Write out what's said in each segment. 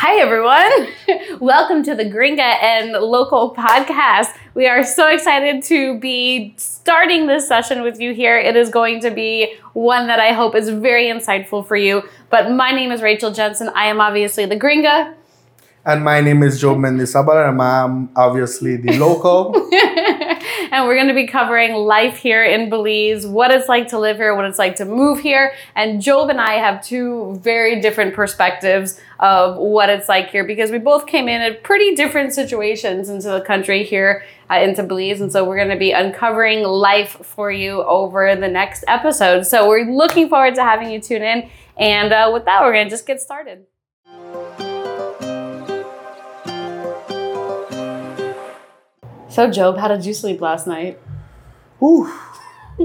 Hi, everyone. Welcome to the Gringa and Local podcast. We are so excited to be starting this session with you here. It is going to be one that I hope is very insightful for you. But my name is Rachel Jensen. I am obviously the Gringa. And my name is Job Mendizabal, and I'm obviously the local. and we're going to be covering life here in Belize, what it's like to live here, what it's like to move here. And Job and I have two very different perspectives of what it's like here because we both came in at pretty different situations into the country here uh, into Belize. And so we're going to be uncovering life for you over the next episode. So we're looking forward to having you tune in. And uh, with that, we're going to just get started. So, Job, how did you sleep last night? Whew.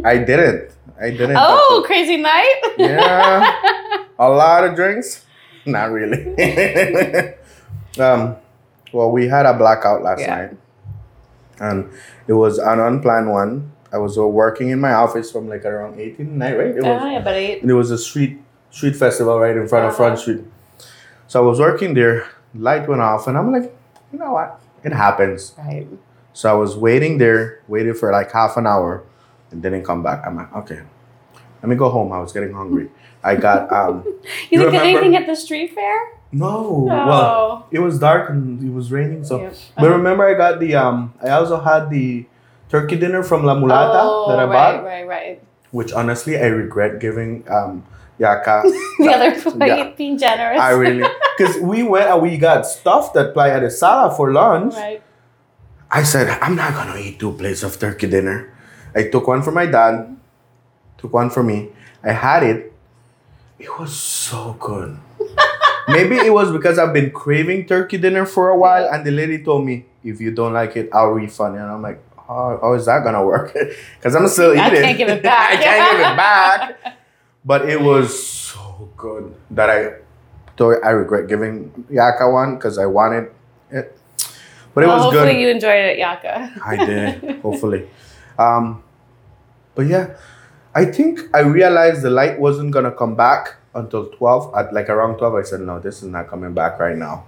I didn't. I didn't. Oh, crazy night? yeah. A lot of drinks? Not really. um, well, we had a blackout last Yeah. night. And it was an unplanned one. I was working in my office from like around 18 at night, right? It was, Oh, yeah, eight. and it was a street street festival right in front of Front Uh-huh. Street. So I was working there, light went off, and I'm like, you know what? It happens. Right. So I was waiting there, waited for like half an hour, and didn't come back. I'm like, okay, let me go home. I was getting hungry. I got um You, You didn't get anything at the street fair? no, No. well it was dark and it was raining. So, Yep. but remember I got the um I also had the turkey dinner from La Mulata oh, that I right, bought, Right, right, which honestly I regret giving um Yaka. The other plate, Yeah. being generous. I really because we went and we got stuff that play at the sala for lunch. right. I said, I'm not gonna eat two plates of turkey dinner. I took one for my dad, took one for me. I had it. It was so good. Maybe it was because I've been craving turkey dinner for a while, and the lady told me, if you don't like it, I'll refund it. And I'm like, how, how is that gonna work? Because I'm still eating. I can't give it back. I can't give it back. But it was so good that I, I regret giving Yaka one because I wanted it. But it well, was good. hopefully you enjoyed it, Yaka. I did, hopefully. Um, but yeah, I think I realized the light wasn't gonna come back until twelve. At like around twelve, I said, "No, this is not coming back right now,"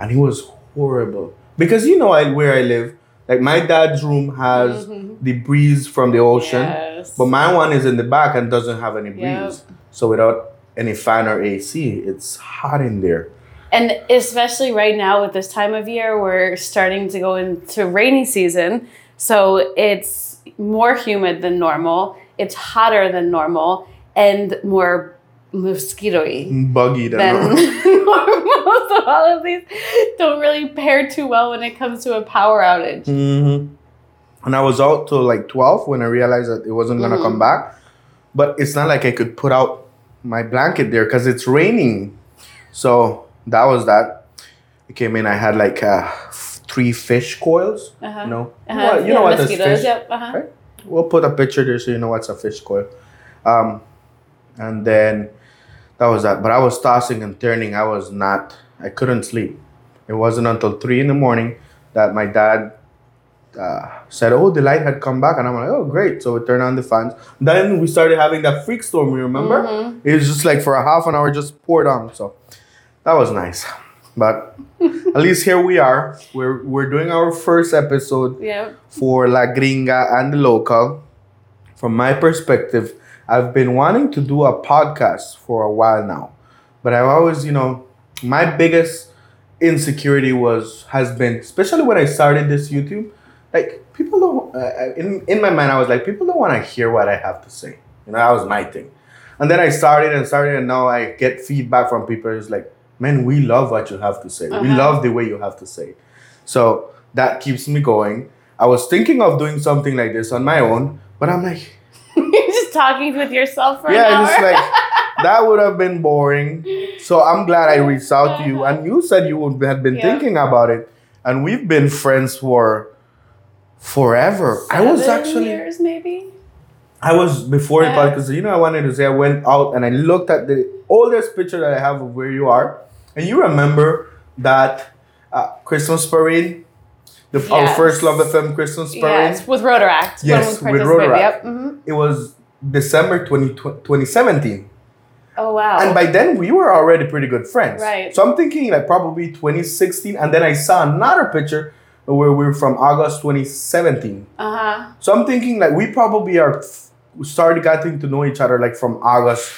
and it was horrible because you know I, where I live. Like my dad's room has Mhm. the breeze from the ocean, Yes. but my one is in the back and doesn't have any breeze. Yep. So without any fan or AC, it's hot in there. And especially right now with this time of year, we're starting to go into rainy season. So it's more humid than normal, it's hotter than normal, and more mosquito-y Buggy than than normal. So all of these don't really pair too well when it comes to a power outage. hmm And I was out till like 12 when I realized that it wasn't going to Mhm. come back. But it's not like I could put out my blanket there because it's raining. So that was that. I came in, I had like uh, three fish coils. Uh-huh. You know, Uh-huh. you know what, you Yeah, know what fish. Yep. Uh-huh. Right. We'll put a picture there so you know what's a fish coil. Um, and then that was that. But I was tossing and turning. I was not, I couldn't sleep. It wasn't until three in the morning that my dad uh, said, Oh, the light had come back. And I'm like, Oh, great. So we turned on the fans. Then we started having that freak storm, you remember? Mhm. It was just like for a half an hour, just poured on. So that was nice. But at least here we are. We're, we're doing our first episode Yep. for La Gringa and the local. From my perspective, I've been wanting to do a podcast for a while now, but I've always, you know, my biggest insecurity was has been, especially when I started this YouTube, like people don't. Uh, in in my mind, I was like, people don't want to hear what I have to say. You know, that was my thing. And then I started and started, and now I get feedback from people. It's like, man, we love what you have to say. We Uh-huh. love the way you have to say. It. So that keeps me going. I was thinking of doing something like this on my own, but I'm like, You're just talking with yourself for an yeah, hour. just like that would have been boring. So I'm glad I reached out to you, and you said you would had been Yeah. thinking about it, and we've been friends for forever. I was Seven actually years maybe. I was before Yeah. the podcast. You know, I wanted to say I went out and I looked at the oldest picture that I have of where you are, and you remember that uh, Christmas parade, the our first Love FM Christmas parade. Yes, with Rotaract. Yes, with. Rotaract. Yep. mhm. It was December 20, 2017. Oh wow. And by then we were already pretty good friends. Right. So I'm thinking like probably 2016, and then I saw another picture where we are from August 2017. uh huh. So I'm thinking like we probably are we started getting to know each other like from August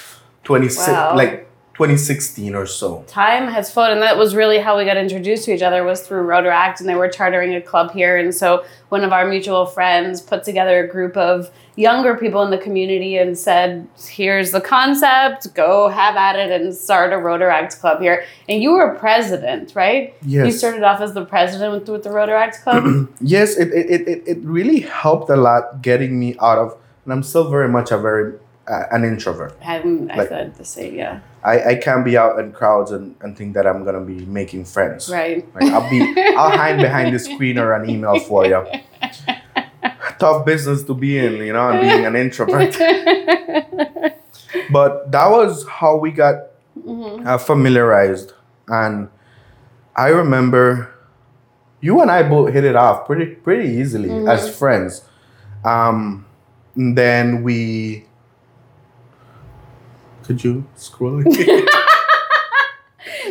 26 Wow. like 2016 or so. time has flown and that was really how we got introduced to each other was through rotaract and they were chartering a club here and so one of our mutual friends put together a group of younger people in the community and said here's the concept go have at it and start a rotaract club here and you were president right Yes. you started off as the president with, with the rotaract club Yes, it, it, it, it, it really helped a lot getting me out of and I'm still very much a very uh, an introvert. I'm, i Like- said the same yeah I, I can't be out in crowds and, and think that I'm gonna be making friends. right Like I'll be I'll hide behind the screen or an email for you. Tough business to be in, you know, and being an introvert. But that was how we got Mhm. uh, familiarized, and I remember you and I both hit it off pretty pretty easily Mhm. as friends. Um, then we. Could you scroll? again?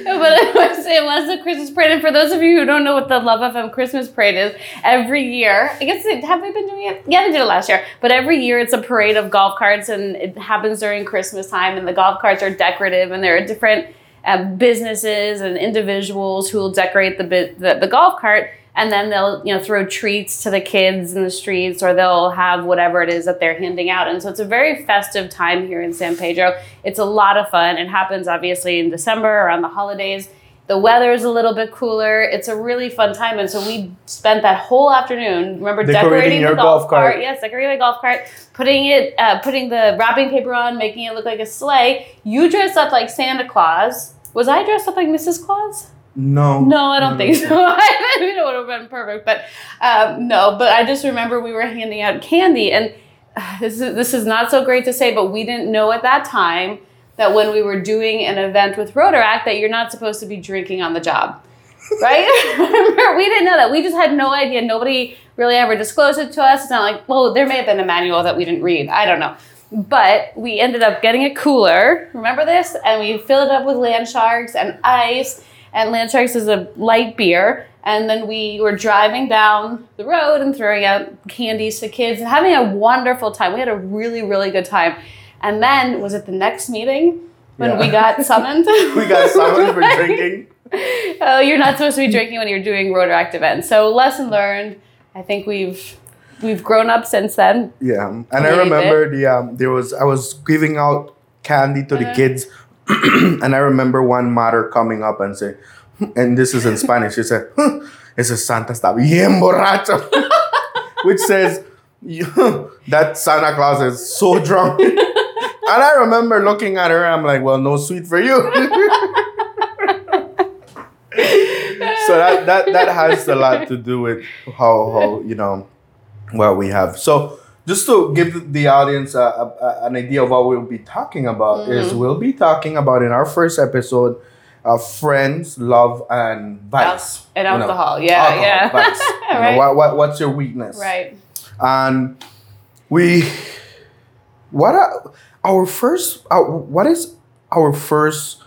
but it was, it was the Christmas parade. And for those of you who don't know what the Love FM Christmas parade is, every year, I guess, have they been doing it? Yeah, they did it last year. But every year it's a parade of golf carts and it happens during Christmas time. And the golf carts are decorative and there are different uh, businesses and individuals who will decorate the, the, the golf cart. And then they'll, you know, throw treats to the kids in the streets, or they'll have whatever it is that they're handing out. And so it's a very festive time here in San Pedro. It's a lot of fun. It happens obviously in December around the holidays. The weather is a little bit cooler. It's a really fun time, and so we spent that whole afternoon. Remember Decorating decorating, your the golf, golf cart. cart? Yes, decorating the golf cart, putting it, uh, putting the wrapping paper on, making it look like a sleigh. You dressed up like Santa Claus. Was I dressed up like Mrs. Claus? No. No, I don't No, think no. so. I mean, it would have been perfect, but um, no. But I just remember we were handing out candy, and uh, this is this is not so great to say, but we didn't know at that time that when we were doing an event with Rotaract that you're not supposed to be drinking on the job, right? Remember, we didn't know that. We just had no idea. Nobody really ever disclosed it to us. It's not like, well, there may have been a manual that we didn't read. I don't know. But we ended up getting a cooler. Remember this? And we filled it up with land sharks and ice. Landsharks is a light beer. And then we were driving down the road and throwing out candies to kids and having a wonderful time. We had a really, really good time. And then was it the next meeting when Yeah. we got summoned? We got summoned for drinking. oh, you're not supposed to be drinking when you're doing Rotaract events. So lesson learned. I think we've we've grown up since then. Yeah, and I remember the um, there was I was giving out candy to the Uh-huh. kids, and I remember one mother coming up and say, hm, and this is in Spanish. She said, hm, "Huh, "Ese Santa está bien borracho," which says hm, that Santa Claus is so drunk. and I remember looking at her. I'm like, "Well, no sweet for you." so that, that that has a lot to do with how how you know what we have. So just to give the audience a, a, an idea of what we'll be talking about is we'll be talking about in our first episode uh, friends, love, and vice. And You know, alcohol. yeah, alcohol, yeah. vice. You know, what, what, what's your weakness? right. And we, what are, our first, uh, what is our first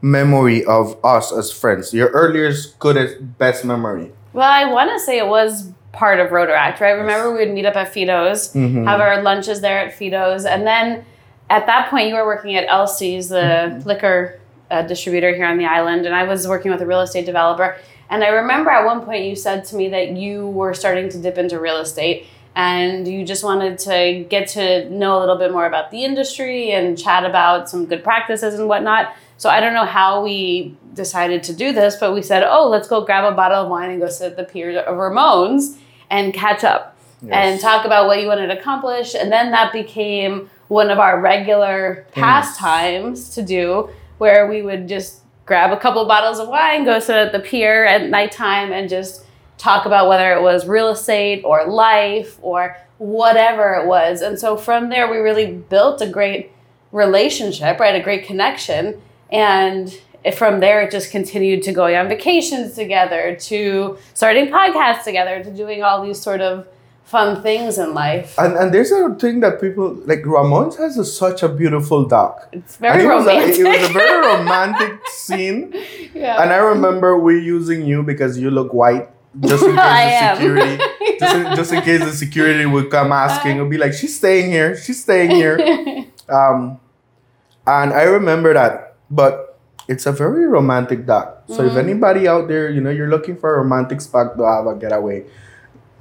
memory of us as friends? Your earliest, goodest, best memory? Well, I want to say it was part of Rotaract, right? Remember, we would meet up at Fido's, Mhm. have our lunches there at Fido's, and then at that point, you were working at Elsie's, the Mm-hmm. liquor uh, distributor here on the island, and I was working with a real estate developer. And I remember at one point you said to me that you were starting to dip into real estate and you just wanted to get to know a little bit more about the industry and chat about some good practices and whatnot. So I don't know how we decided to do this, but we said, oh, let's go grab a bottle of wine and go sit at the pier of Ramon's and catch up and talk about what you wanted to accomplish. And then that became one of our regular mm. pastimes to do, where we would just grab a couple bottles of wine, go sit at the pier at nighttime, and just talk about whether it was real estate or life or whatever it was. And so from there, we really built a great relationship, right? A great connection. And from there, it just continued to going on vacations together, to starting podcasts together, to doing all these sort of fun things in life. And and there's a thing that people like Ramon's has a, such a beautiful dock. It's very and it was, a, romantic. it was a very romantic scene. yeah. And I remember we using you because you look white. Just in case the security just in, just in case the security would come asking, it'll be like, She's staying here, she's staying here. Um and I remember that. But it's a very romantic dock. So if Mhm. anybody out there, you know, you're looking for a romantic spot to have a getaway,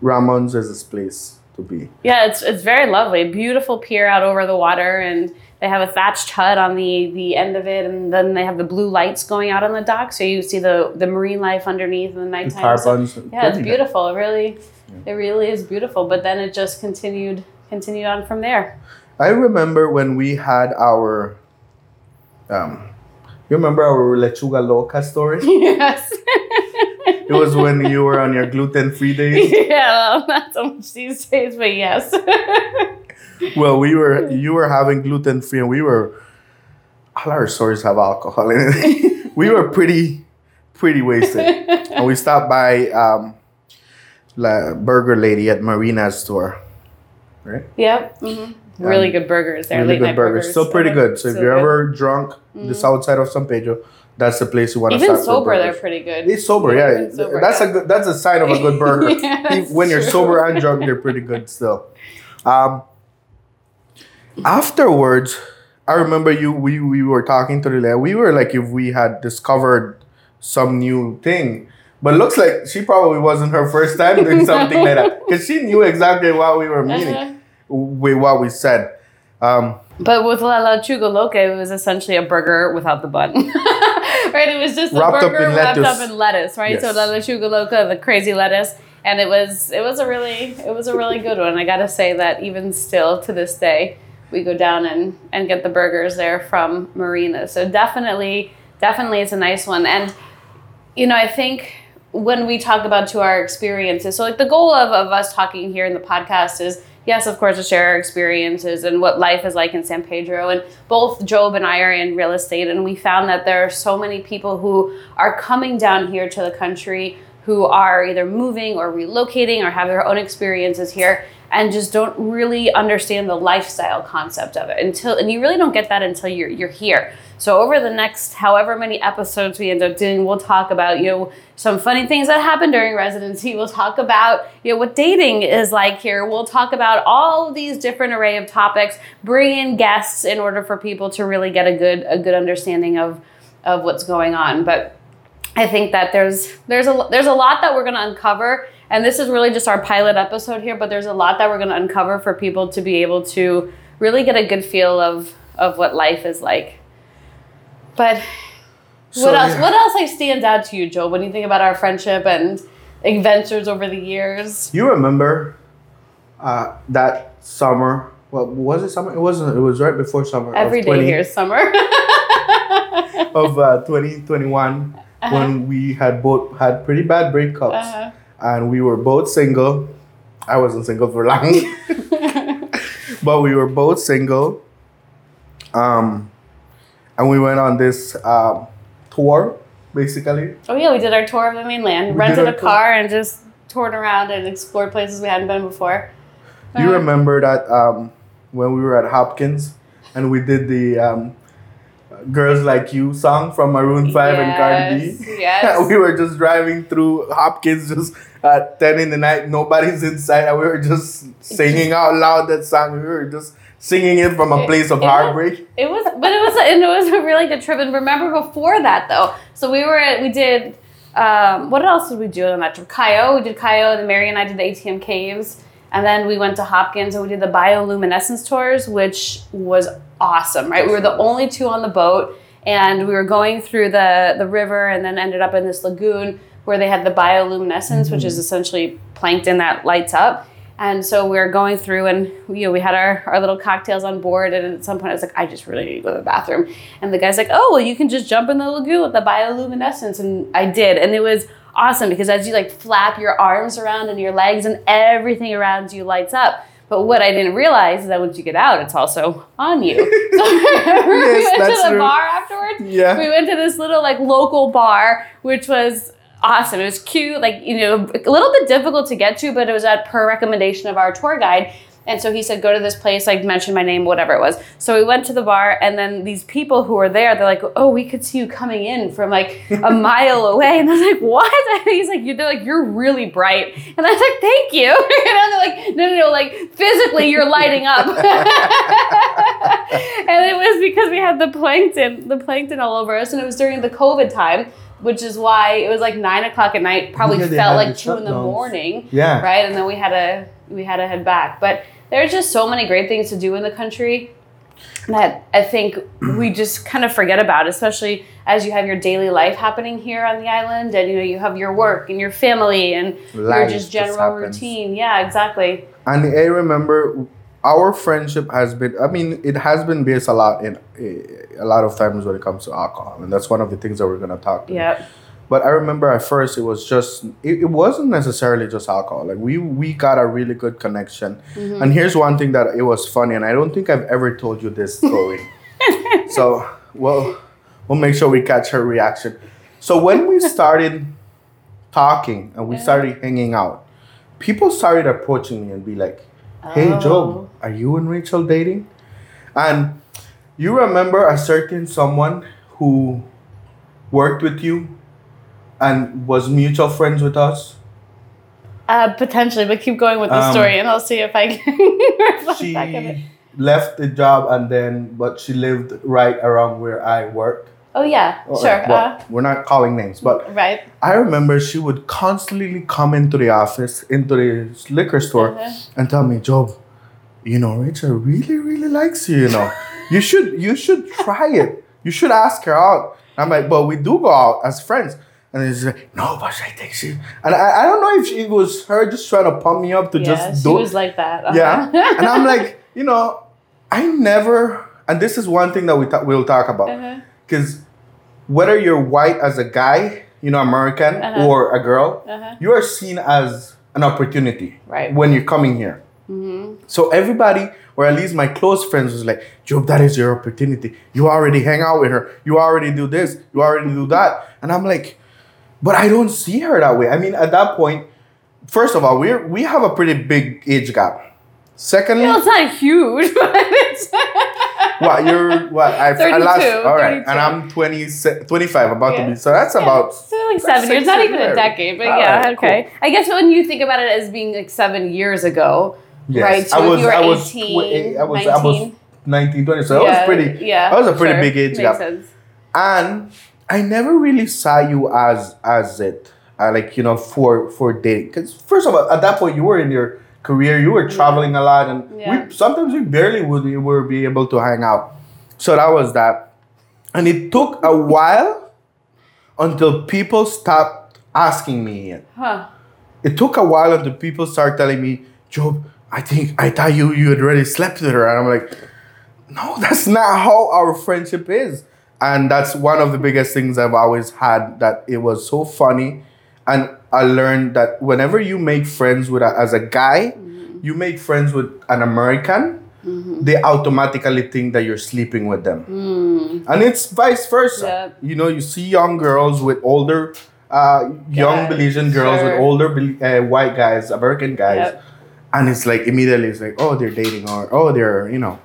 Ramon's is this place to be. Yeah, it's it's very lovely. Beautiful pier out over the water, and they have a thatched hut on the the end of it, and then they have the blue lights going out on the dock, so you see the the marine life underneath in the nighttime. So, tarpons. yeah, it's beautiful. It really, it really is beautiful. But then it just continued continued on from there. I remember when we had our um you remember our lechuga loca story? yes. It was when you were on your gluten free days. yeah, well, not so much these days, but yes. Well, we were you were having gluten free and we were all our stories have alcohol in it. we were pretty pretty wasted. And we stopped by um La Burger Lady at Marina's store. Right? yep. hmm Really good burgers. They're really good night burgers. Still pretty good. So if you're good. ever drunk, the south side of San Pedro, that's the place you want to even sober, they're pretty good. It's sober, yeah. sober, that's yeah. a good. That's a sign of a good burger. Yeah, when you're sober and drunk, they're pretty good still. Um, afterwards, I remember you. We we were talking to the We were like if we had discovered some new thing. But looks like she probably wasn't her first time doing something like that because she knew exactly what we were meaning Uh-huh. With what we said. Um, But with La Lechuga Loca, it was essentially a burger without the bun. right? It was just a Wrapped up burger in wrapped lettuce. up in lettuce, right? So Yes. La Lechuga Loca, the crazy lettuce. And it was it was a really it was a really good one. I gotta say that even still to this day, we go down and, and get the burgers there from Marina. So definitely, definitely it's a nice one. And you know, I think when we talk about to our experiences, so like the goal of, of us talking here in the podcast is yes, of course, to share our experiences and what life is like in San Pedro. And both Job and I are in real estate, and we found that there are so many people who are coming down here to the country who are either moving or relocating or have their own experiences here and just don't really understand the lifestyle concept of it until and you really don't get that until you're you're here. So over the next however many episodes we end up doing, we'll talk about, you know, some funny things that happen during residency. We'll talk about, you know, what dating is like here. We'll talk about all these different array of topics, bring in guests in order for people to really get a good a good understanding of of what's going on. But I think that there's there's a there's a lot that we're going to uncover, and this is really just our pilot episode here. But there's a lot that we're going to uncover for people to be able to really get a good feel of of what life is like. But So, what else? yeah. What else like stands out to you, Job? When you think about our friendship and adventures over the years? You remember uh, that summer? Well, was it summer? It wasn't. It was right before summer. of Every day 20 here is summer. of uh, 2021 when we had both had pretty bad breakups Uh-huh. and we were both single. I wasn't single for long, but we were both single. Um, and we went on this um, tour, basically. Oh yeah, we did our tour of the mainland. We Rented a our tour. car and just toured around and explored places we hadn't been before. Do you Uh-huh. remember that um, when we were at Hopkins and we did the um, "Girls Like You" song from Maroon Five and Cardi B? Yes, Yes. we were just driving through Hopkins just at 10 in the night. Nobody's inside. And we were just singing out loud that song. We were just singing it from a place of it was- heartbreak. It was, but it was, and it was a really good trip. And remember before that though, so we were, at, we did, um, what else did we do on that trip? Cayo, we did Cayo, and Mary and I did the ATM caves, and then we went to Hopkins and we did the bioluminescence tours, which was awesome. Right, we were the only two on the boat, and we were going through the the river, and then ended up in this lagoon where they had the bioluminescence, which is mm-hmm. essentially plankton that lights up. And so we were going through and you know we had our, our little cocktails on board and at some point I was like, I just really need to go to the bathroom. And the guy's like, Oh, well you can just jump in the lagoon with the bioluminescence and I did. And it was awesome because as you like flap your arms around and your legs and everything around you lights up. But what I didn't realize is that once you get out, it's also on you. So we went to the true. bar afterwards Yeah. we went to this little like local bar which was awesome. It was cute, like, you know, a little bit difficult to get to, but it was at per recommendation of our tour guide. And so he said, go to this place, like mention my name, whatever it was. So we went to the bar, and then these people who were there, they're like, oh, we could see you coming in from like a mile away. And I was like, what? And he's like, they're like, you're really bright. And I was like, thank you. And they're like, no, no, no, like physically you're lighting up. and it was because we had the plankton, the plankton all over us, and it was during the COVID time which is why it was like nine o'clock at night. Probably Yeah, felt like two in the morning. Yeah. Right, and then we had to we had to head back. But there's just so many great things to do in the country that I think we just kind of forget about, especially as you have your daily life happening here on the island, and you know you have your work and your family and your Life just just general routine. Yeah, exactly. And I remember our friendship has been, I mean, it has been based a lot in eh, a lot of times when it comes to alcohol. And that's one of the things that we're going to talk about. Yeah. But I remember at first it was just, it, it wasn't necessarily just alcohol. Like we, we got a really good connection. Mm-hmm. And here's one thing that it was funny. And I don't think I've ever told you this story. so, well, we'll make sure we catch her reaction. So when we started talking and we started hanging out, people started approaching me and be like, "Hey, Oh. Job, are you and Rachel dating?" And you remember a certain someone who worked with you and was mutual friends with us. Uh, potentially, but keep going with the Um, story, and I'll see if I can reflect She back on it. left the job and then, but she lived right around where I worked. Oh yeah, Oh, sure. well, we're not calling names, but uh, right. I remember she would constantly come into the office, into the liquor store, Uh-huh. and tell me, Job, you know, Rachel really, really likes you. You know, you should, you should try it. You should ask her out. I'm like, but we do go out as friends. And she's like, no, but I think she. And I, I don't know if it was her just trying to pump me up to yeah, just do. she was like that. uh-huh. yeah, and I'm like, you know, I never. And this is one thing that we th- we'll talk about Uh-huh. because whether you're white as a guy, you know, American, Uh-huh. or a girl, Uh-huh. you are seen as an opportunity Right. when you're coming here. hmm So everybody, or at least my close friends, was like, Job, that is your opportunity. You already hang out with her. You already do this. You already do that. And I'm like, but I don't see her that way. I mean, at that point, first of all, we're we have a pretty big age gap. Secondly, Well, it's not huge, but it's. what you're what I, I last all right, 32. and I'm 20, 25, about Yeah. to be. So that's Yeah, about so like seven years, not even there. a decade, but All yeah, right, okay. I guess when you think about it as being like seven years ago, yes. right? So I was you were I was 18, tw- I was 19, I was 19, 20. So that was pretty. Yeah, that was a pretty sure. big age Makes gap. sense. and I never really saw you as as it uh, like you know for for dating because first of all at that point you were in your career you were traveling a lot and Yeah. we sometimes we barely would we were be able to hang out so that was that and it took a while until people stopped asking me it Huh. it took a while until people start telling me Job I think I thought you you had already slept with her and I'm like no, that's not how our friendship is. And that's one of the biggest things I've always had that it was so funny. And I learned that whenever you make friends with a, as a guy, Mm-hmm. you make friends with an American, they automatically think that you're sleeping with them. Mm. And it's vice versa. Yeah. You know, you see young girls with older, uh, young Guys, Belizean girls with older uh, white guys, American guys Yep. and it's like immediately it's like oh they're dating or oh they're you know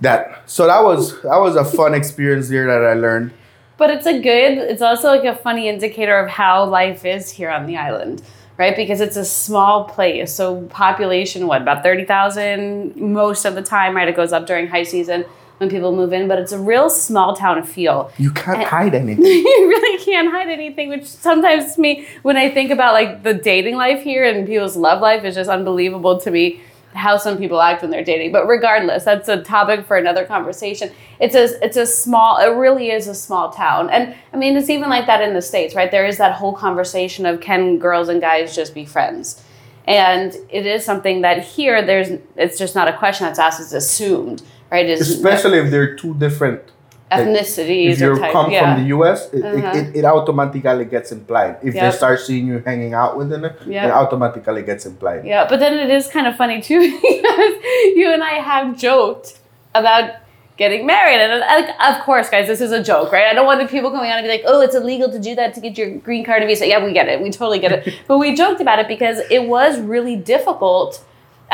that so that was that was a fun experience there that I learned But it's a good, it's also like a funny indicator of how life is here on the island, right? Because it's a small place. So, population, what, about 30,000 most of the time, right? It goes up during high season when people move in, but it's a real small town feel. you can't And- hide anything you really can't hide anything, which sometimes to me, when I think about like the dating life here and people's love life, is just unbelievable to me how some people act when they're dating. But regardless, that's a topic for another conversation. It's a it's a small. It really is a small town, and I mean it's even like that in the states, right? There is that whole conversation of can girls and guys just be friends. And it is something that here there's it's just not a question that's asked, it's assumed, right? Is especially if they're two different ethnicities if you come yeah. from the US it, Uh-huh. it, it, it automatically gets implied if they start seeing you hanging out with them Yep. it automatically gets implied Yeah, but then it is kind of funny too because you and I have joked about getting married. And like, of course, guys, this is a joke, right? I don't want the people coming on and be like, oh, it's illegal to do that to get your green card and visa. Yeah, we get it. We totally get it. but we joked about it because it was really difficult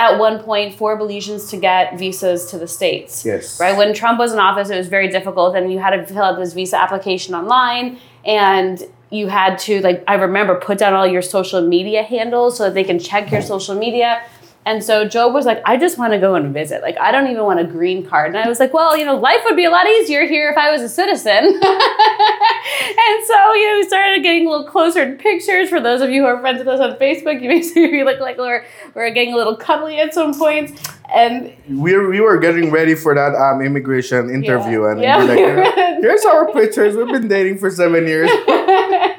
at one point for Belizeans to get visas to the States. Yes. Right? When Trump was in office, it was very difficult and you had to fill out this visa application online and you had to like I remember put down all your social media handles so that they can check your social media. And so Job was like, I just want to go and visit. Like, I don't even want a green card. And I was like, well, you know, life would be a lot easier here if I was a citizen. and so, you know, we started getting a little closer in pictures. For those of you who are friends with us on Facebook, you may see we look like we're, we're getting a little cuddly at some points. And we were, we were getting ready for that um, immigration interview, and Yeah. we're like, here's our pictures. We've been dating for seven years.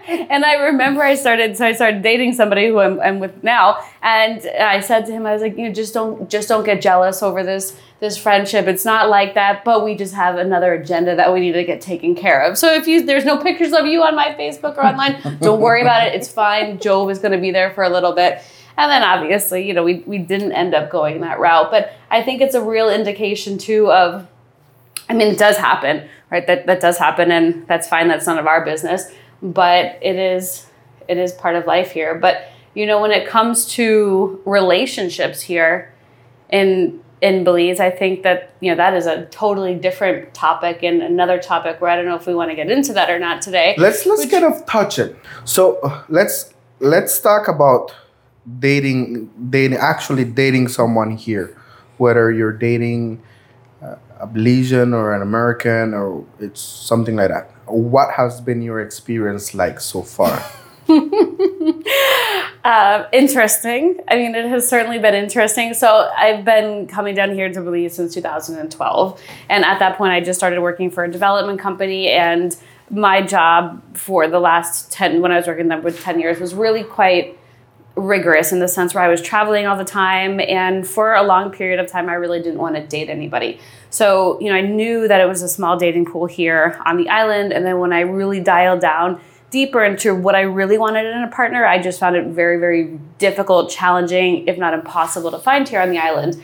and I remember I started, so I started dating somebody who I'm, I'm with now, and I said to him, I was like, you know, just don't, just don't get jealous over this, this friendship. It's not like that, but we just have another agenda that we need to get taken care of. So if you, there's no pictures of you on my Facebook or online, don't worry about it. It's fine. Job is going to be there for a little bit. And then obviously, you know, we, we didn't end up going that route, but I think it's a real indication too of, I mean, it does happen, right? That that does happen, and that's fine. That's none of our business, but it is it is part of life here. But you know, when it comes to relationships here in in Belize, I think that you know that is a totally different topic and another topic where I don't know if we want to get into that or not today. Let's let's get off touch it. So uh, let's let's talk about dating dating actually dating someone here, whether you're dating uh, a Belizean or an American or it's something like that. What has been your experience like so far? Uh, interesting. I mean, it has certainly been interesting. So I've been coming down here to Belize since 2012, and at that point, I just started working for a development company, and my job for the last 10 when I was working there with 10 years was really quite rigorous in the sense where I was traveling all the time and for a long period of time I really didn't want to date anybody. So, you know, I knew that it was a small dating pool here on the island and then when I really dialed down deeper into what I really wanted in a partner, I just found it very very difficult, challenging, if not impossible to find here on the island.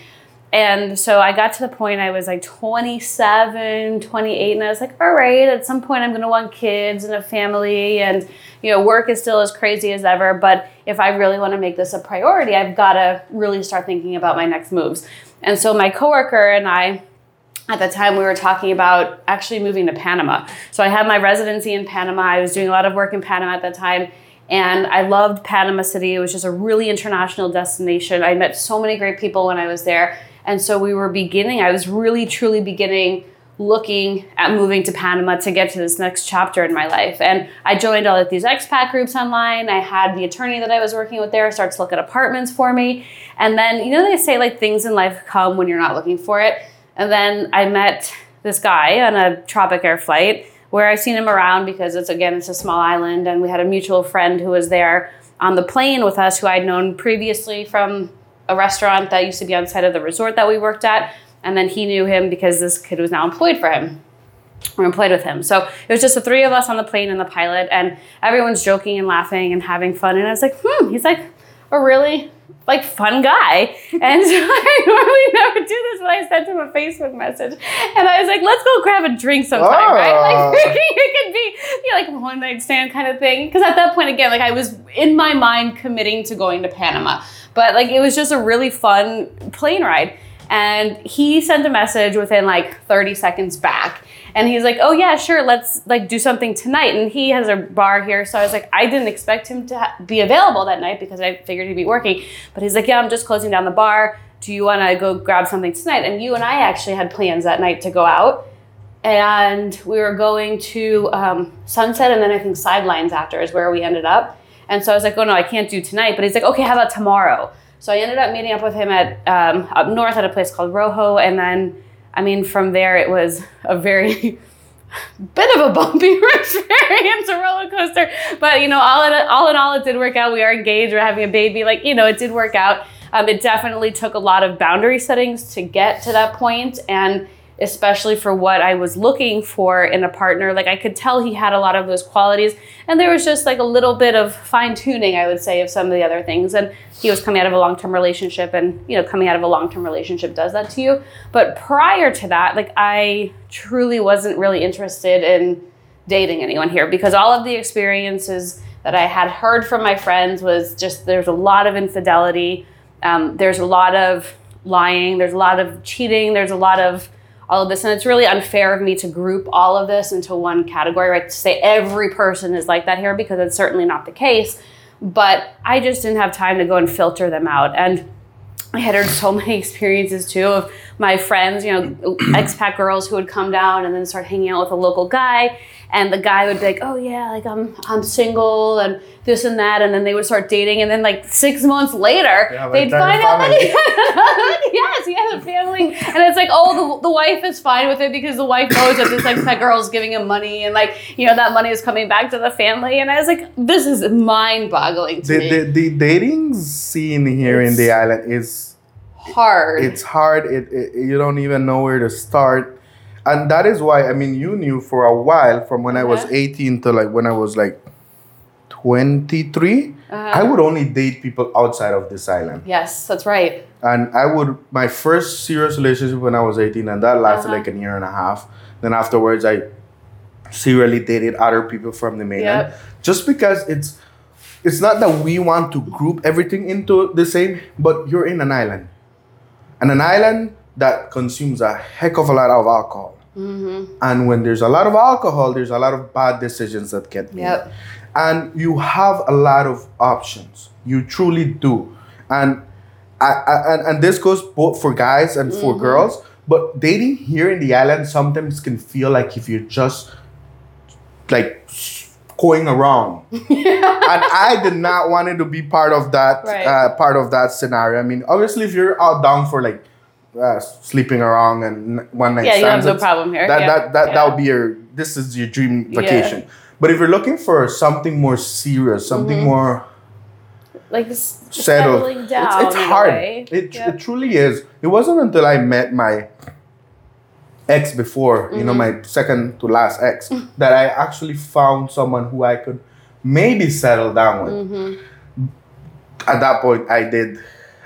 And so I got to the point I was like 27, 28, and I was like, all right, at some point I'm going to want kids and a family, and you know, work is still as crazy as ever. But if I really want to make this a priority, I've got to really start thinking about my next moves. And so my coworker and I, at the time we were talking about actually moving to Panama. So I had my residency in Panama. I was doing a lot of work in Panama at that time. And I loved Panama City. It was just a really international destination. I met so many great people when I was there. And so we were beginning, I was really truly beginning looking at moving to Panama to get to this next chapter in my life. And I joined all of these expat groups online. I had the attorney that I was working with there start to look at apartments for me. And then, you know, they say like things in life come when you're not looking for it. And then I met this guy on a Tropic Air flight where I've seen him around because it's again it's a small island and we had a mutual friend who was there on the plane with us who I'd known previously from a restaurant that used to be on site of the resort that we worked at and then he knew him because this kid was now employed for him or employed with him. So it was just the three of us on the plane and the pilot and everyone's joking and laughing and having fun and I was like, "Hmm, he's like a really like fun guy. And so I normally never do this, but I sent him a Facebook message, and I was like, "Let's go grab a drink sometime, right? Oh. Like it could be you know, like a one night stand kind of thing." Because at that point, again, like I was in my mind committing to going to Panama, but like it was just a really fun plane ride. And he sent a message within like 30 seconds back. And he's like, "Oh yeah, sure, let's like do something tonight." And he has a bar here, so I was like, I didn't expect him to ha- be available that night because I figured he'd be working. But he's like, "Yeah, I'm just closing down the bar. Do you want to go grab something tonight?" And you and I actually had plans that night to go out, and we were going to um, Sunset, and then I think Sidelines after is where we ended up. And so I was like, "Oh no, I can't do tonight." But he's like, "Okay, how about tomorrow?" So I ended up meeting up with him at um, up north at a place called Rojo, and then I mean from there it was a very bit of a bumpy experience, a roller coaster. But you know, all in all in all, it did work out. We are engaged. We're having a baby. Like you know, it did work out. Um, it definitely took a lot of boundary settings to get to that point, and especially for what I was looking for in a partner. Like I could tell he had a lot of those qualities, and there was just like a little bit of fine tuning, I would say, of some of the other things. And he was coming out of a long term relationship, and you know, coming out of a long term relationship does that to you. But prior to that, like I truly wasn't really interested in dating anyone here because all of the experiences that I had heard from my friends was just there's a lot of infidelity, um, there's a lot of lying, there's a lot of cheating, there's a lot of all of this. And it's really unfair of me to group all of this into one category, right? To say every person is like that here because it's certainly not the case. But I just didn't have time to go and filter them out. And I had heard so many experiences too of my friends, you know, expat girls who would come down and then start hanging out with a local guy. And the guy would be like, "Oh yeah, like I'm I'm single and this and that," and then they would start dating, and then like six months later, Yeah, they'd find out that he yes, he has a family, and it's like, oh, the, the wife is fine with it because the wife knows that this like that girl is giving him money, and like you know that money is coming back to the family, and I was like, this is mind-boggling to The, me. the, the dating scene here in the island is Hard. it's hard. It, it you don't even know where to start, and that is why I mean you knew for a while from when I was Uh-huh. eighteen to like when I was like twenty three. Uh-huh. I would only date people outside of this island, yes, that's right. and I would my first serious relationship when I was eighteen, and that lasted Uh-huh. like a year and a half. Then afterwards, I serially dated other people from the mainland, Yep. just because it's it's not that we want to group everything into the same, but you're in an island, and an island that consumes a heck of a lot of alcohol. Mm-hmm. And when there's a lot of alcohol, there's a lot of bad decisions that get made. Yep. And you have a lot of options. You truly do. And I, I and, and this goes both for guys and for Mhm. girls. But dating here in the island sometimes can feel like if you're just like going around. and I did not want it to be part of that Right. uh, part of that scenario. I mean, obviously, if you're out down for like uh, sleeping around and one night yeah, you have no problem here. that yeah. that that yeah. that would be your this is your dream Yeah. vacation. But if you're looking for something more serious, something Mhm. more like settled, settling down. it's, it's hard. It, Yeah. it truly is. It wasn't until I met my ex before, you know, Mhm. my second to last ex, that I actually found someone who I could maybe settle down with. Mhm. At that point, I did.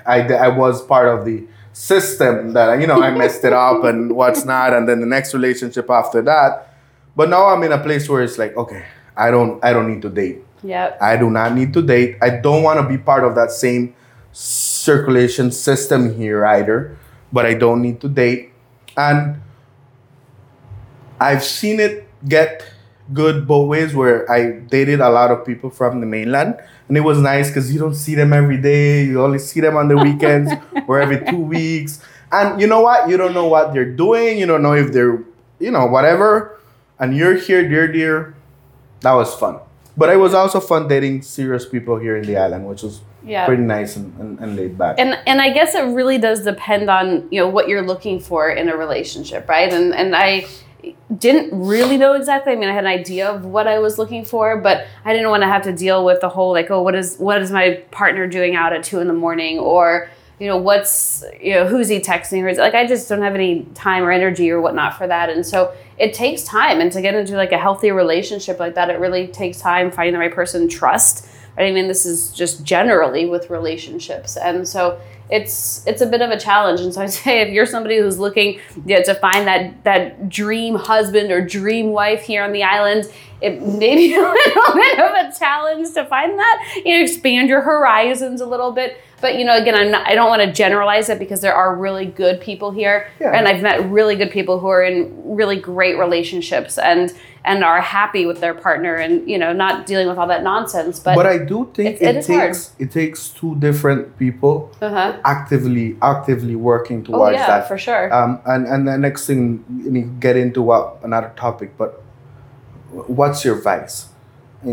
I did, I was part of the system that you know I messed it up and what's not, and then the next relationship after that. But now I'm in a place where it's like, okay, I don't I don't need to date. Yep. I do not need to date. I don't want to be part of that same circulation system here either, but I don't need to date. And I've seen it get good both ways where I dated a lot of people from the mainland. And it was nice because you don't see them every day. You only see them on the weekends or every two weeks. And you know what? You don't know what they're doing. You don't know if they're, you know, whatever. And you're here, dear, dear. That was fun. But it was also fun dating serious people here in the island, which was Yeah. pretty nice and, and, and laid back. and and I guess it really does depend on you know what you're looking for in a relationship, right? And and I didn't really know exactly. I mean, I had an idea of what I was looking for, but I didn't want to have to deal with the whole like, oh, what is what is my partner doing out at two in the morning, or you know, what's you know, who's he texting, or like I just don't have any time or energy or whatnot for that, and so it takes time, and to get into like a healthy relationship like that, it really takes time finding the right person, trust. I mean, this is just generally with relationships, and so it's it's a bit of a challenge. And so I say, if you're somebody who's looking yeah, to find that that dream husband or dream wife here on the island, it may be a little bit of a challenge to find that. You know, expand your horizons a little bit. But you know, again, I'm not. I don't want to generalize it because there are really good people here, Yeah. and I've met really good people who are in really great relationships and and are happy with their partner, and you know, not dealing with all that nonsense. But, but I do think it- it, it is hard. takes it takes two different people uh-huh. actively actively working oh towards yeah, that. for sure. Um, and and the next thing you get into what another topic, but what's your vice?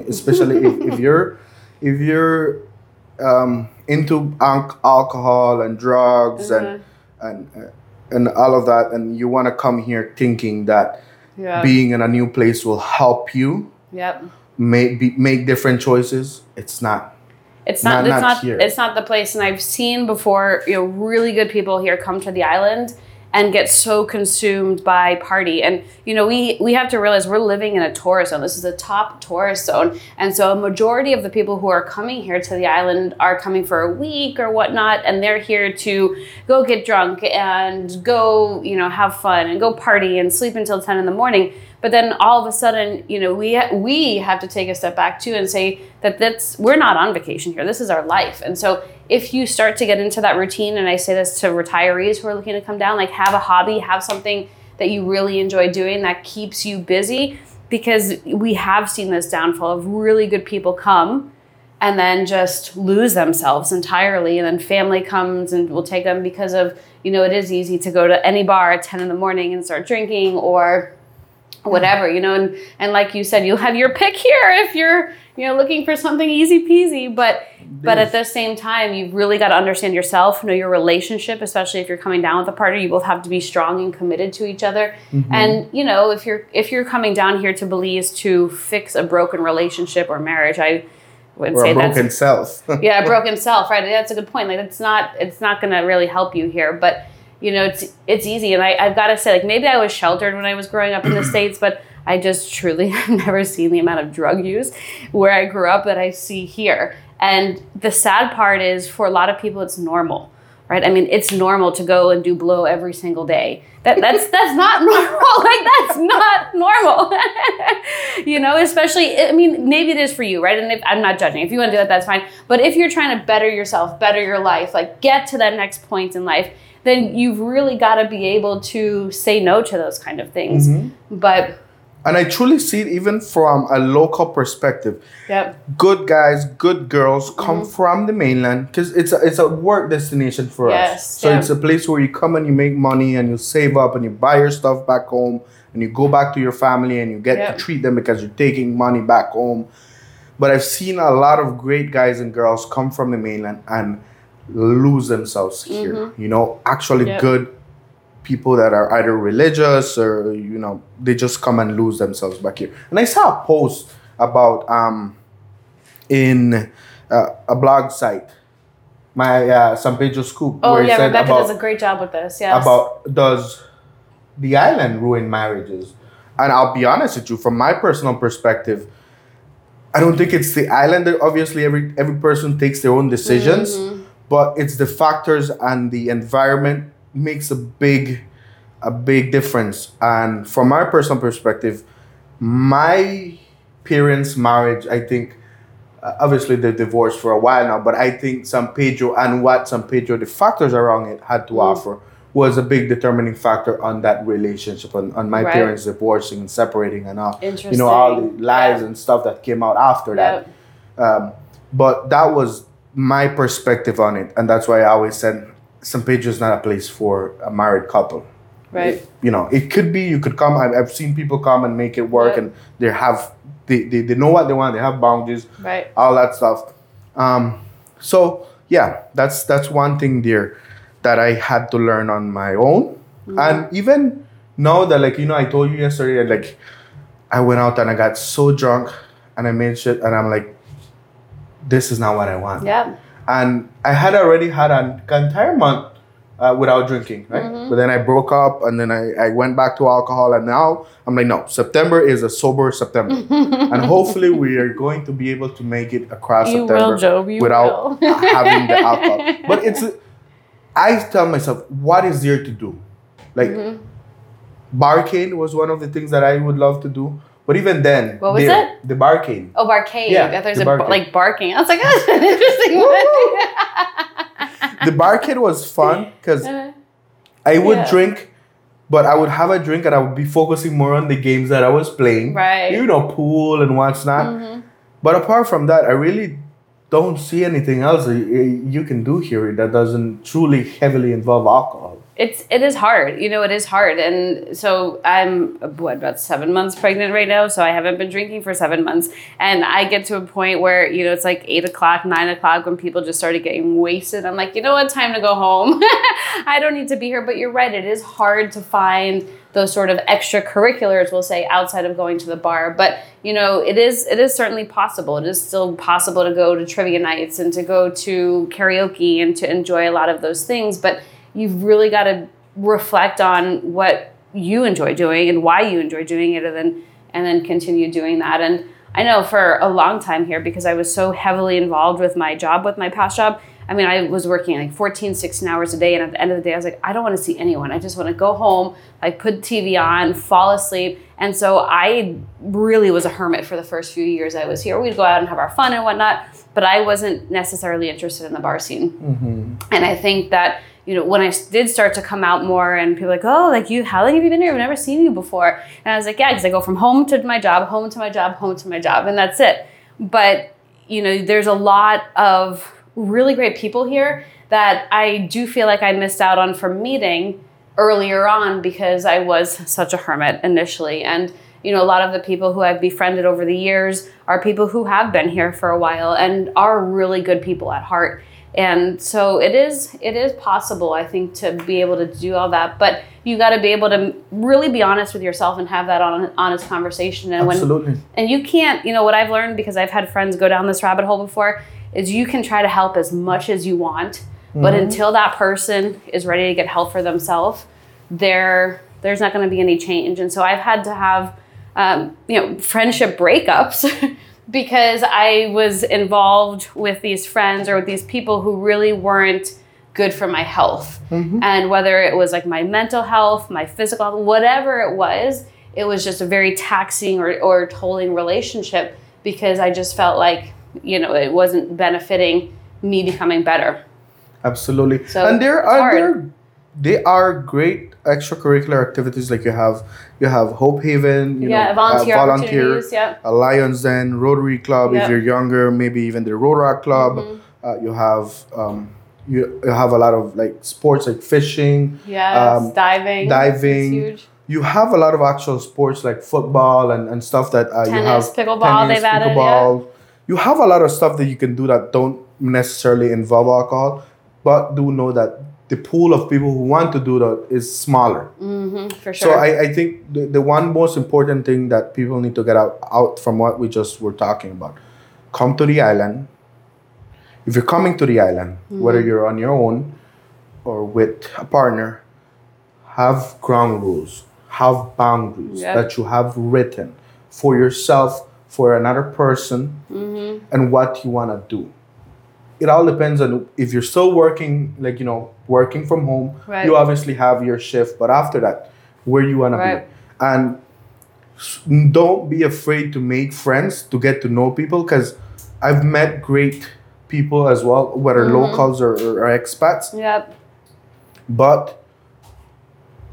Especially if, if you're if you're um, into al- alcohol and drugs Uh-huh. and and uh, and all of that, and you want to come here thinking that yeah. being in a new place will help you yep. make be, make different choices. It's not. It's not. Not- it's not not. It's not the place. And I've seen before, you know, really good people here come to the island, and get so consumed by party. And you know, we we have to realize we're living in a tourist zone. This is a top tourist zone, and so a majority of the people who are coming here to the island are coming for a week or whatnot, and they're here to go get drunk and go, you know, have fun and go party and sleep until ten in the morning. But then all of a sudden, you know, we we have to take a step back too and say that that's we're not on vacation here. This is our life. And so if you start to get into that routine, and I say this to retirees who are looking to come down, like have a hobby, have something that you really enjoy doing that keeps you busy, because we have seen this downfall of really good people come and then just lose themselves entirely and then family comes and will take them because of you know it is easy to go to any bar at 10 in the morning and start drinking or whatever you know and and like you said you'll have your pick here if you're you know looking for something easy peasy but but at the same time you've really got to understand yourself know your relationship especially if you're coming down with a partner you both have to be strong and committed to each other mm-hmm. and you know if you're if you're coming down here to belize to fix a broken relationship or marriage i wouldn't Or say a that's broken self. yeah, broken self, right? That's a good point. Like it's not it's not gonna really help you here, but you know, it's it's easy. And I, I've gotta say, like maybe I was sheltered when I was growing up in the States, but I just truly have never seen the amount of drug use where I grew up that I see here. And the sad part is for a lot of people it's normal. Right? I mean, it's normal to go and do blow every single day. That that's that's not normal. Like that's not normal. you know, especially I mean, maybe it is for you, right? And if, I'm not judging. If you want to do that, that's fine. But if you're trying to better yourself, better your life, like get to that next point in life, then you've really got to be able to say no to those kind of things. But and I truly see it even from a local perspective. yep, Good guys, good girls come Mm-hmm. from the mainland because it's a, it's a work destination for Yes, us. So yeah. it's a place where you come and you make money and you save up and you buy your stuff back home and you go back to your family and you get Yep. to treat them because you're taking money back home. But I've seen a lot of great guys and girls come from the mainland and lose themselves here. You know, actually Mm-hmm. Yep. good people that are either religious or you know they just come and lose themselves back here. And I saw a post about um in uh, a blog site, my uh, San Pedro Scoop, Oh where yeah, said Rebecca about does a great job with this. Yeah. about does the island ruin marriages? And I'll be honest with you, from my personal perspective, I don't think it's the island. Obviously, every every person takes their own decisions, Mm-hmm. But it's the factors and the environment makes a big a big difference. And from my personal perspective, my parents' marriage, I think, uh, obviously they're divorced for a while now, but I think San Pedro and what San Pedro, the factors around it had to Mm. offer was a big determining factor on that relationship, on, on my Right. parents divorcing and separating and all. Interesting. You know, all the lies Yeah. and stuff that came out after that. Um, but that was my perspective on it. And that's why I always said San Pedro is not a place for a married couple. Right. You know, it could be, you could come. I've, I've seen people come and make it work and they have, they, they, they know what they want, they have boundaries Right. all that stuff. Um, so yeah, that's that's one thing there that I had to learn on my own, and even now that like you know I told you yesterday like I went out and I got so drunk and I made shit and I'm like, this is not what I want. Yeah. And I had already had an entire month uh, without drinking, right? Mm-hmm. But then I broke up and then I, I went back to alcohol and now I'm like, no, September is a sober September. and hopefully we are going to be able to make it across You September will, Job. Without having the alcohol. But it's, I tell myself, what is there to do? Like, Mm-hmm. barcade was one of the things that I would love to do. But even then, What was there- it? The barcade. Oh, barcade. Yeah, there's the a barcade. like barking. I was like, that's an interesting one. The barcade was fun because Uh, I would Yeah. drink, but I would have a drink and I would be focusing more on the games that I was playing. Right. You know, pool and what's not. Mhm. But apart from that, I really don't see anything else you can do here that doesn't truly heavily involve alcohol. It's it is hard, you know. It is hard, and so I'm what about seven months pregnant right now. So I haven't been drinking for seven months, and I get to a point where you know it's like eight o'clock, nine o'clock when people just started getting wasted. I'm like, you know what, time to go home. I don't need to be here. But you're right, it is hard to find those sort of extracurriculars, we'll say, outside of going to the bar. But you know, it is it is certainly possible. It is still possible to go to trivia nights and to go to karaoke and to enjoy a lot of those things. But you've really got to reflect on what you enjoy doing and why you enjoy doing it and then and then continue doing that. And i know for a long time here because i was so heavily involved with my job with my past job i mean i was working like 14 16 hours a day and at the end of the day i was like i don't want to see anyone. I just want to go home like put tv on fall asleep. And so i really was a hermit for the first few years i was here. We'd go out and have our fun and whatnot but i wasn't necessarily interested in the bar scene. Mm-hmm. And i think that you know, when I did start to come out more and people like, oh, like you, how long have you been here? I've never seen you before. And I was like, yeah, because I go from home to my job, home to my job, home to my job, and that's it. But, you know, there's a lot of really great people here that I do feel like I missed out on from meeting earlier on because I was such a hermit initially. And, you know, a lot of the people who I've befriended over the years are people who have been here for a while and are really good people at heart and so it is it is possible i think to be able to do all that but you got to be able to really be honest with yourself and have that on honest conversation. And Absolutely. when and you can't you know what i've learned because i've had friends go down this rabbit hole before is you can try to help as much as you want but until that person is ready to get help for themselves there there's not going to be any change. And so i've had to have um, you know friendship breakups because I was involved with these friends or with these people who really weren't good for my health. Mm-hmm. And whether it was like my mental health, my physical health, whatever it was, it was just a very taxing or, or tolling relationship because I just felt like, you know, it wasn't benefiting me becoming better. Absolutely. So, and there are hard. there they are great extracurricular activities like you have you have Hope Haven, you yeah, know, volunteer, uh, volunteer. Yeah. a Lions Den, Rotary Club Yep. if you're younger, maybe even the Rotaract Club. Mhm. Uh, you have um, you, you have a lot of like sports like fishing. Yes, Um, diving. diving. You have a lot of actual sports like football and, and stuff that uh, you have Tennis, pickleball, they've added, yeah. You have a lot of stuff that you can do that don't necessarily involve alcohol, but do know that the pool of people who want to do that is smaller. hmm for sure. So I, I think the, the one most important thing that people need to get out, out from what we just were talking about, come to the island. If you're coming to the island, Mm-hmm. whether you're on your own or with a partner, have ground rules, have boundaries Yep. that you have written for yourself, for another person, hmm and what you want to do. It all depends on if you're still working, like you know, working from home. Right. You obviously have your shift, but after that, where you want to Right. be, and don't be afraid to make friends, to get to know people, because I've met great people as well, whether Mhm. locals or, or, or expats. Yep. But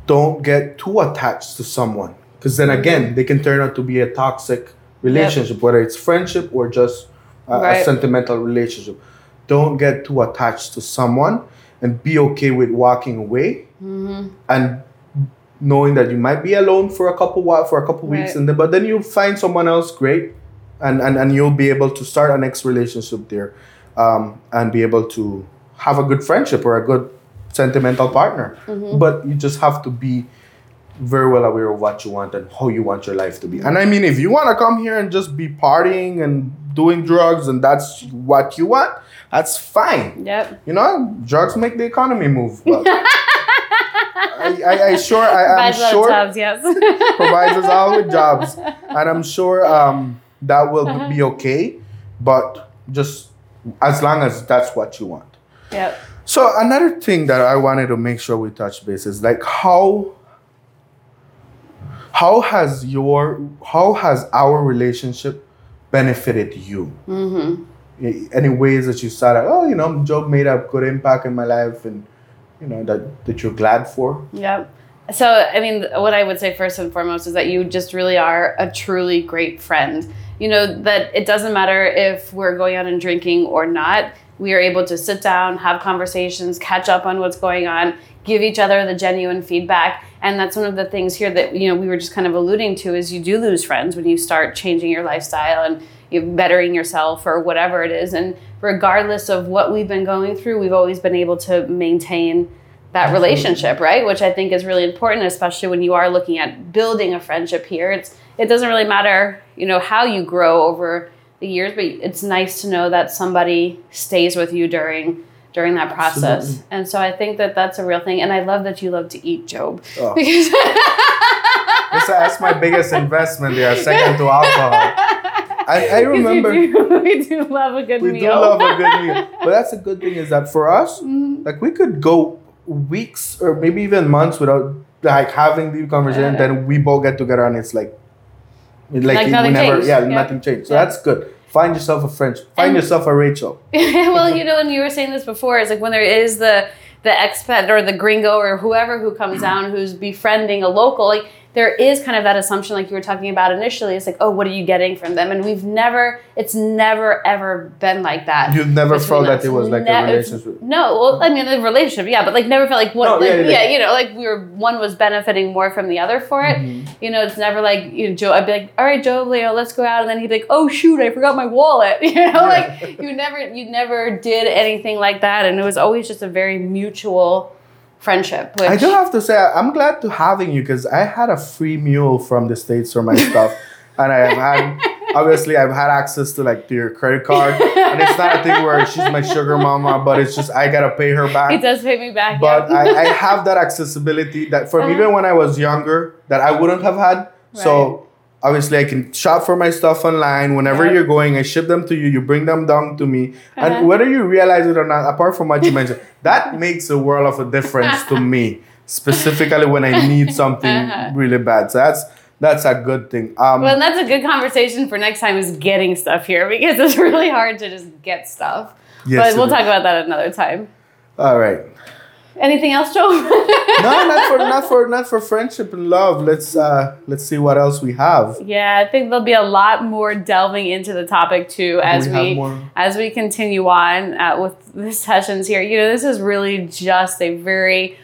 don't get too attached to someone, because then again, they can turn out to be a toxic relationship, whether it's friendship or just a, a sentimental relationship. Don't get too attached to someone, and be okay with walking away hmm and knowing that you might be alone for a couple while for a couple weeks Right. and then but then you'll find someone else great and and, and you'll be able to start a next relationship there um, and be able to have a good friendship or a good sentimental partner Mm-hmm. but you just have to be very well aware of what you want and how you want your life to be and i mean if you want to come here and just be partying and doing drugs and that's what you want that's fine Yep. you know, drugs make the economy move. I, I, I sure, I, I'm Provides a lot sure jobs, yes. provides us all with jobs, and I'm sure um, that will be okay. But just as long as that's what you want. yep. So another thing that I wanted to make sure we touch base is like how how has your how has our relationship benefited you? hmm Eh, any ways that you saw oh you know job made a good impact in my life and you know that that you're glad for yeah So, I mean, what I would say first and foremost is that you just really are a truly great friend. You know, that it doesn't matter if we're going out and drinking or not, we are able to sit down, have conversations, catch up on what's going on, give each other the genuine feedback. And that's one of the things here that, you know, we were just kind of alluding to is you do lose friends when you start changing your lifestyle and bettering yourself or whatever it is. And regardless of what we've been going through, we've always been able to maintain that relationship, right? Which I think is really important, especially when you are looking at building a friendship here. It's it doesn't really matter, you know, how you grow over the years, but it's nice to know that somebody stays with you during during that process. Absolutely. And so I think that that's a real thing. And I love that you love to eat, Job. Oh. Because That's, my biggest investment there, second to alcohol. I, I remember we do, we do love a good we meal. We do love a good meal. But that's a good thing is that for us, Mhm. like we could go weeks or maybe even months without like having the conversation. Yeah. Then we both get together and it's like, like, Like nothing never, changed. yeah, Yeah. nothing changed. So Yeah. that's good. Find yourself a French. Find And- yourself a Rachel. well, you know, and you were saying this before, It's like when there is the the expat or the gringo or whoever who comes down who's befriending a local, like there is kind of that assumption, like you were talking about initially. It's like, oh, what are you getting from them? And we've never, it's never ever been like that. You've never felt that it was like Ne- a relationship. No, well, I mean the relationship, yeah, but like never felt like what, No, like, yeah, yeah, yeah, you know, like we were one was benefiting more from the other for it. Mhm. You know, it's never like you know, Joe. I'd be like, all right, Joe, Leo, let's go out, and then he'd be like, oh shoot, I forgot my wallet. You know, like you never, you never did anything like that, and it was always just a very mutual friendship. Which, I do have to say, I'm glad to having you because I had a free mule from the states for my stuff, and I have had obviously I've had access to like to your credit card, and it's not a thing where she's my sugar mama, but it's just I gotta pay her back. back. does pay me back. But yeah. I, I have that accessibility that from Uh-huh. even when I was younger that I wouldn't have had. So obviously I can shop for my stuff online whenever you're going. I ship them to you. You bring them down to me, Uh-huh. and whether you realize it or not, apart from what you mentioned, that makes a world of a difference to me. Specifically when I need something Uh-huh. really bad. So that's that's a good thing. Um, well, that's a good conversation for next time is getting stuff here because it's really hard to just get stuff. yes, but we'll it talk about that another time. All right. Anything else, Joe? No, not for not for not for friendship and love. Let's uh let's see what else we have. Yeah, I think there'll be a lot more delving into the topic too as we we, as we continue on uh, with the sessions here. You know, this is really just a very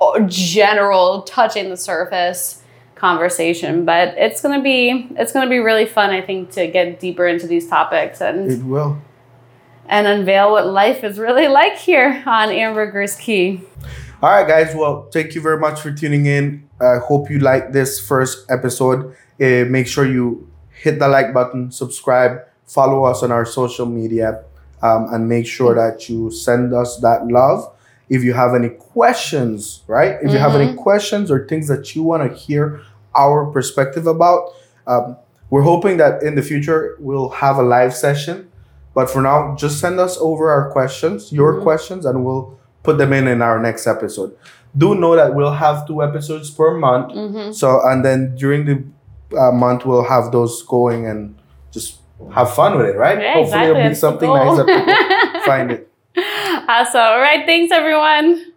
uh, general, touching the surface conversation, but it's gonna be it's gonna be really fun. I think to get deeper into these topics and It will. And unveil what life is really like here on Ambergris Caye. All right, guys. Well, thank you very much for tuning in. I hope you like this first episode. Uh, make sure you hit the like button, subscribe, follow us on our social media, um, and make sure that you send us that love. If you have any questions, right? If you have any questions or things that you want to hear our perspective about, um, we're hoping that in the future we'll have a live session. But for now, just send us over our questions, your Mhm. questions, and we'll put them in in our next episode. Do know that we'll have two episodes per month. Mm-hmm. So, and then during the uh, month, we'll have those going and just have fun with it, right? Yeah, Hopefully, exactly. it'll be something nice that people find it. Awesome. All right. Thanks, everyone.